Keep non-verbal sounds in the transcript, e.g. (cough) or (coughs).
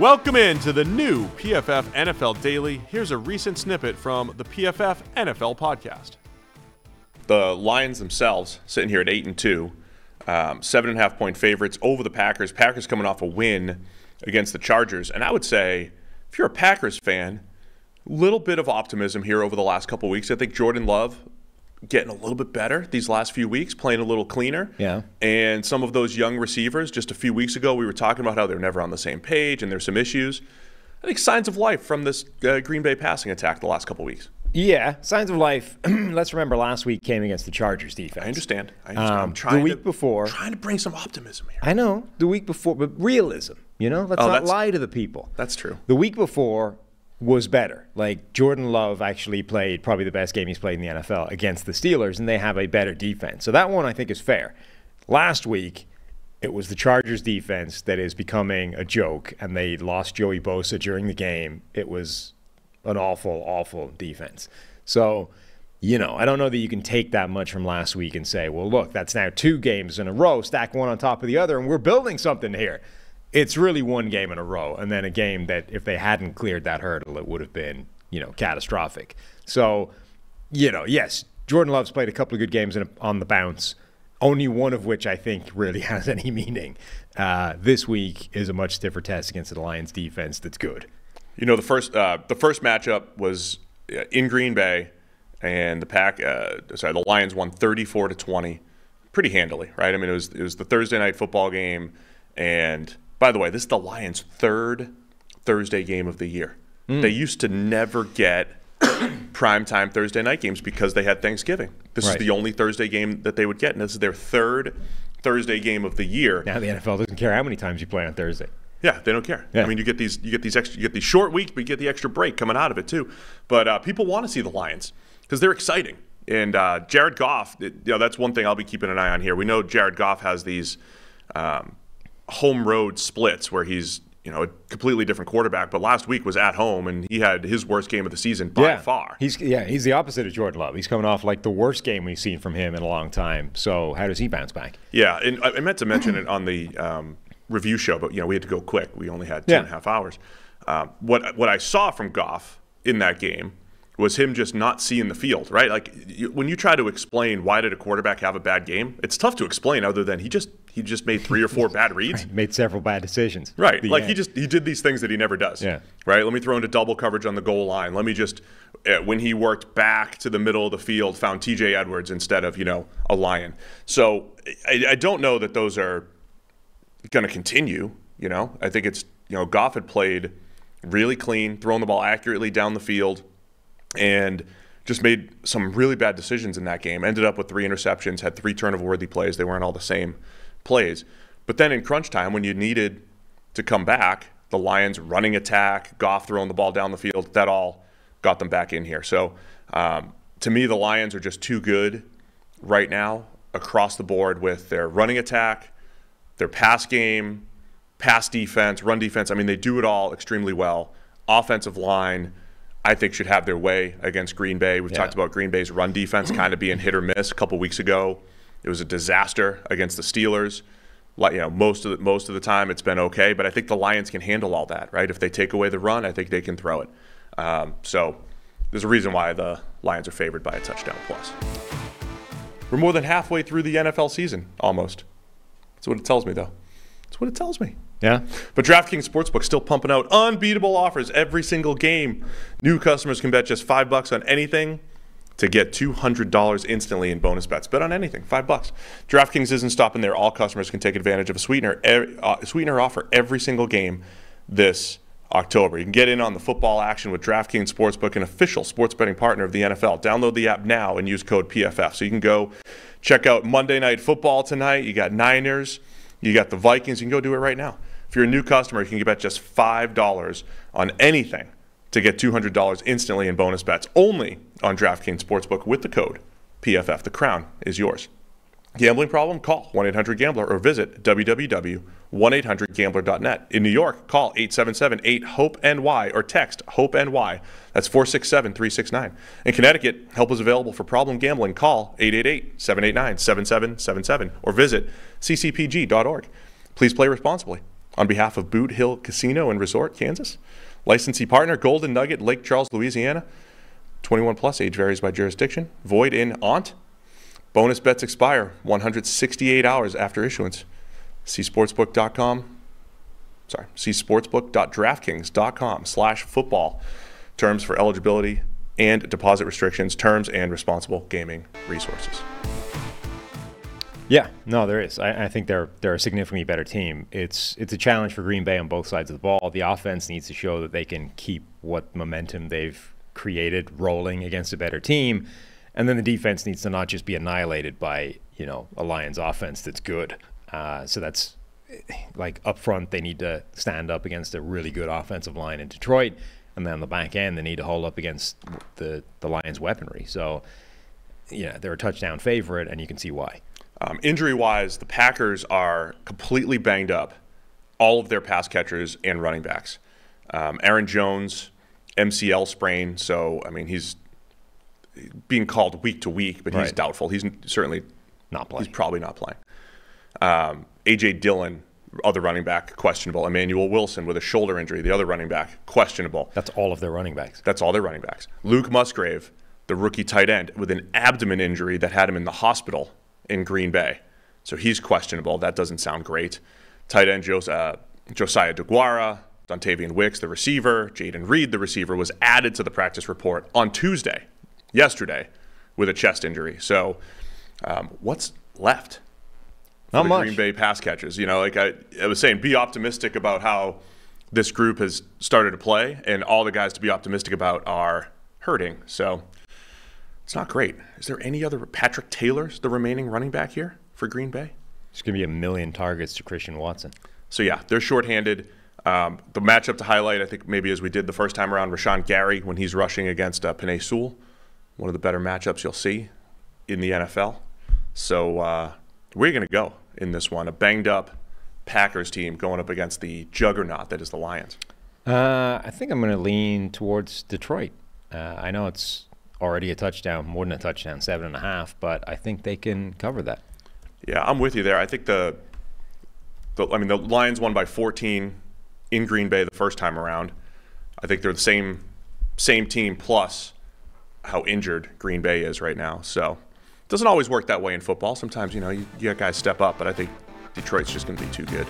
Welcome in to the new PFF NFL Daily. Here's a recent snippet from the PFF NFL podcast. The Lions themselves sitting here at eight and two, um, seven and a half point favorites over the Packers. Packers coming off a win against the Chargers, and I would say if you're a Packers fan, little bit of optimism here over the last couple weeks. I think Jordan Love getting a little bit better these last few weeks, playing a little cleaner. Yeah. And some of those young receivers, just a few weeks ago, we were talking about how they're never on the same page and there's some issues. I think signs of life from this uh, Green Bay passing attack the last couple weeks. Yeah, signs of life. (clears throat) Let's remember last week came against the Chargers defense. I understand. I understand. Um, I'm trying the week to, before, trying to bring some optimism here. I know the week before, but realism. You know, let's Oh, not lie to the people. That's true. The week before was better. Like Jordan Love actually played probably the best game he's played in the NFL against the Steelers, and they have a better defense. So that one I think is fair. Last week, it was the Chargers defense that is becoming a joke, and they lost Joey Bosa during the game. It was an awful, awful defense. So, you know, I don't know that you can take that much from last week and say, well, look, that's now two games in a row, stack one on top of the other, and we're building something here. It's really one game in a row, and then a game that if they hadn't cleared that hurdle, it would have been, you know, catastrophic. So, you know, yes, Jordan Love's played a couple of good games in, on the bounce, only one of which I think really (laughs) has any meaning. Uh, this week is a much stiffer test against the Lions defense that's good. You know, the first uh, the first matchup was uh, in Green Bay, and the pack uh, sorry the Lions won 34 to 20, pretty handily, right? I mean, it was it was the Thursday night football game, and by the way, this is the Lions' third Thursday game of the year. They used to never get (coughs) primetime Thursday night games because they had Thanksgiving. This Right. is the only Thursday game that they would get, and this is their third Thursday game of the year. Now the NFL doesn't care how many times you play on Thursday. Yeah, they don't care. Yeah. I mean, you get these, you get these extra, you get these short weeks, but you get the extra break coming out of it too. But uh, people want to see the Lions because they're exciting. And uh, Jared Goff, it- you know, that's one thing I'll be keeping an eye on here. We know Jared Goff has these um, home road splits where he's, you know, a completely different quarterback. But last week was at home, and he had his worst game of the season by far. He's yeah, he's the opposite of Jordan Love. He's coming off like the worst game we've seen from him in a long time. So how does he bounce back? Yeah, and I I meant to mention it on the um, review show, but you know we had to go quick. We only had two and a half hours. Um, what what I saw from Goff in that game was him just not seeing the field. Right, like you, when you try to explain why did a quarterback have a bad game, it's tough to explain other than he just he just made three or four (laughs) bad reads. Made several bad decisions. Right. Like he just he did these things that he never does. Yeah. Right. Let me throw into double coverage on the goal line. Let me just uh, when he worked back to the middle of the field, found T.J. Edwards instead of you know a lion. So I, I don't know that those are going to continue. You know, I think it's you know Goff had played really clean, throwing the ball accurately down the field, and just made some really bad decisions in that game. Ended up with three interceptions, had three turnover-worthy plays. They weren't all the same plays. But then in crunch time, when you needed to come back, the Lions running attack, Goff throwing the ball down the field, that all got them back in here. So um, to me, the Lions are just too good right now across the board with their running attack, their pass game, pass defense, run defense. I mean, they do it all extremely well. Offensive line, I think, should have their way against Green Bay. We've Yeah. talked about Green Bay's run defense kind of being hit or miss. A couple weeks ago, it was a disaster against the Steelers. Like, you know, most of the, most of the time it's been okay, but I think the Lions can handle all that, right? If they take away the run, I think they can throw it. Um, so there's a reason why the Lions are favored by a touchdown plus. We're more than halfway through the NFL season, almost. That's what it tells me, though. That's what it tells me. Yeah. But DraftKings Sportsbook still pumping out unbeatable offers every single game. New customers can bet just five bucks on anything to get $200 instantly in bonus bets. Bet on anything, five bucks. DraftKings isn't stopping there. All customers can take advantage of a sweetener, uh, sweetener offer every single game this October. You can get in on the football action with DraftKings Sportsbook, an official sports betting partner of the NFL. Download the app now and use code PFF. So you can go check out Monday Night Football tonight. You got Niners, you got the Vikings. You can go do it right now. If you're a new customer, you can bet just $5 on anything to get $200 instantly in bonus bets only on DraftKings Sportsbook with the code PFF. The crown is yours. Gambling problem? Call 1 800 Gambler or visit www.1800Gambler.net. In New York, call 877 8 HOPE NY or text HOPE NY. That's 467 369. In Connecticut, help is available for problem gambling. Call 888 789 7777 or visit ccpg.org. Please play responsibly. On behalf of Boot Hill Casino and Resort, Kansas, licensee partner Golden Nugget, Lake Charles, Louisiana. 21 plus, age varies by jurisdiction. Void in Ont. Bonus bets expire 168 hours after issuance. See sportsbook.com. Sorry, see sportsbook.draftkings.com slash football. Terms for eligibility and deposit restrictions, terms and responsible gaming resources. Yeah, no, there is. I, I, think they're they're a significantly better team. It's it's a challenge for Green Bay on both sides of the ball. The offense needs to show that they can keep what momentum they've created rolling against a better team, and then the defense needs to not just be annihilated by you know a Lions offense that's good. Uh, so that's like up front they need to stand up against a really good offensive line in Detroit, and then on the back end they need to hold up against the the Lions weaponry. So yeah, they're a touchdown favorite, and you can see why. Um, injury wise, the Packers are completely banged up, all of their pass catchers and running backs. Um, Aaron Jones, MCL sprain, so I mean he's being called week to week, but he's doubtful. He's certainly not playing. He's probably not playing. Um, AJ Dillon, other running back, questionable. Emanuel Wilson with a shoulder injury, the other running back, questionable. That's all of their running backs. That's all their running backs. Luke Musgrave, the rookie tight end, with an abdomen injury that had him in the hospital in Green Bay. So he's questionable. That doesn't sound great. Tight end Jos- uh, Josiah Deguara, Dontayvion Wicks, the receiver, Jayden Reed, the receiver, was added to the practice report on Tuesday, yesterday, with a chest injury. So um, what's left? Not much. Green Bay pass catches. You know, like I, I was saying, be optimistic about how this group has started to play, and all the guys to be optimistic about are hurting. So it's not great. Is there any other Patrick Taylor's the remaining running back here for Green Bay? It's going to be a million targets to Christian Watson. So yeah, they're shorthanded. Um, the matchup to highlight, I think maybe as we did the first time around, Rashan Gary when he's rushing against uh, Penei Sewell, one of the better matchups you'll see in the NFL. So uh, we're going to go in this one, a banged up Packers team going up against the juggernaut that is the Lions. Uh, I think I'm going to lean towards Detroit. Uh, I know it's already a touchdown, more than a touchdown, seven and a half. But I think they can cover that. Yeah, I'm with you there. I think the, the I mean, the Lions won by 14 in Green Bay the first time around. I think they're the same same team plus how injured Green Bay is right now. So it doesn't always work that way in football. Sometimes you know you, you got guys step up, but I think Detroit's just going to be too good.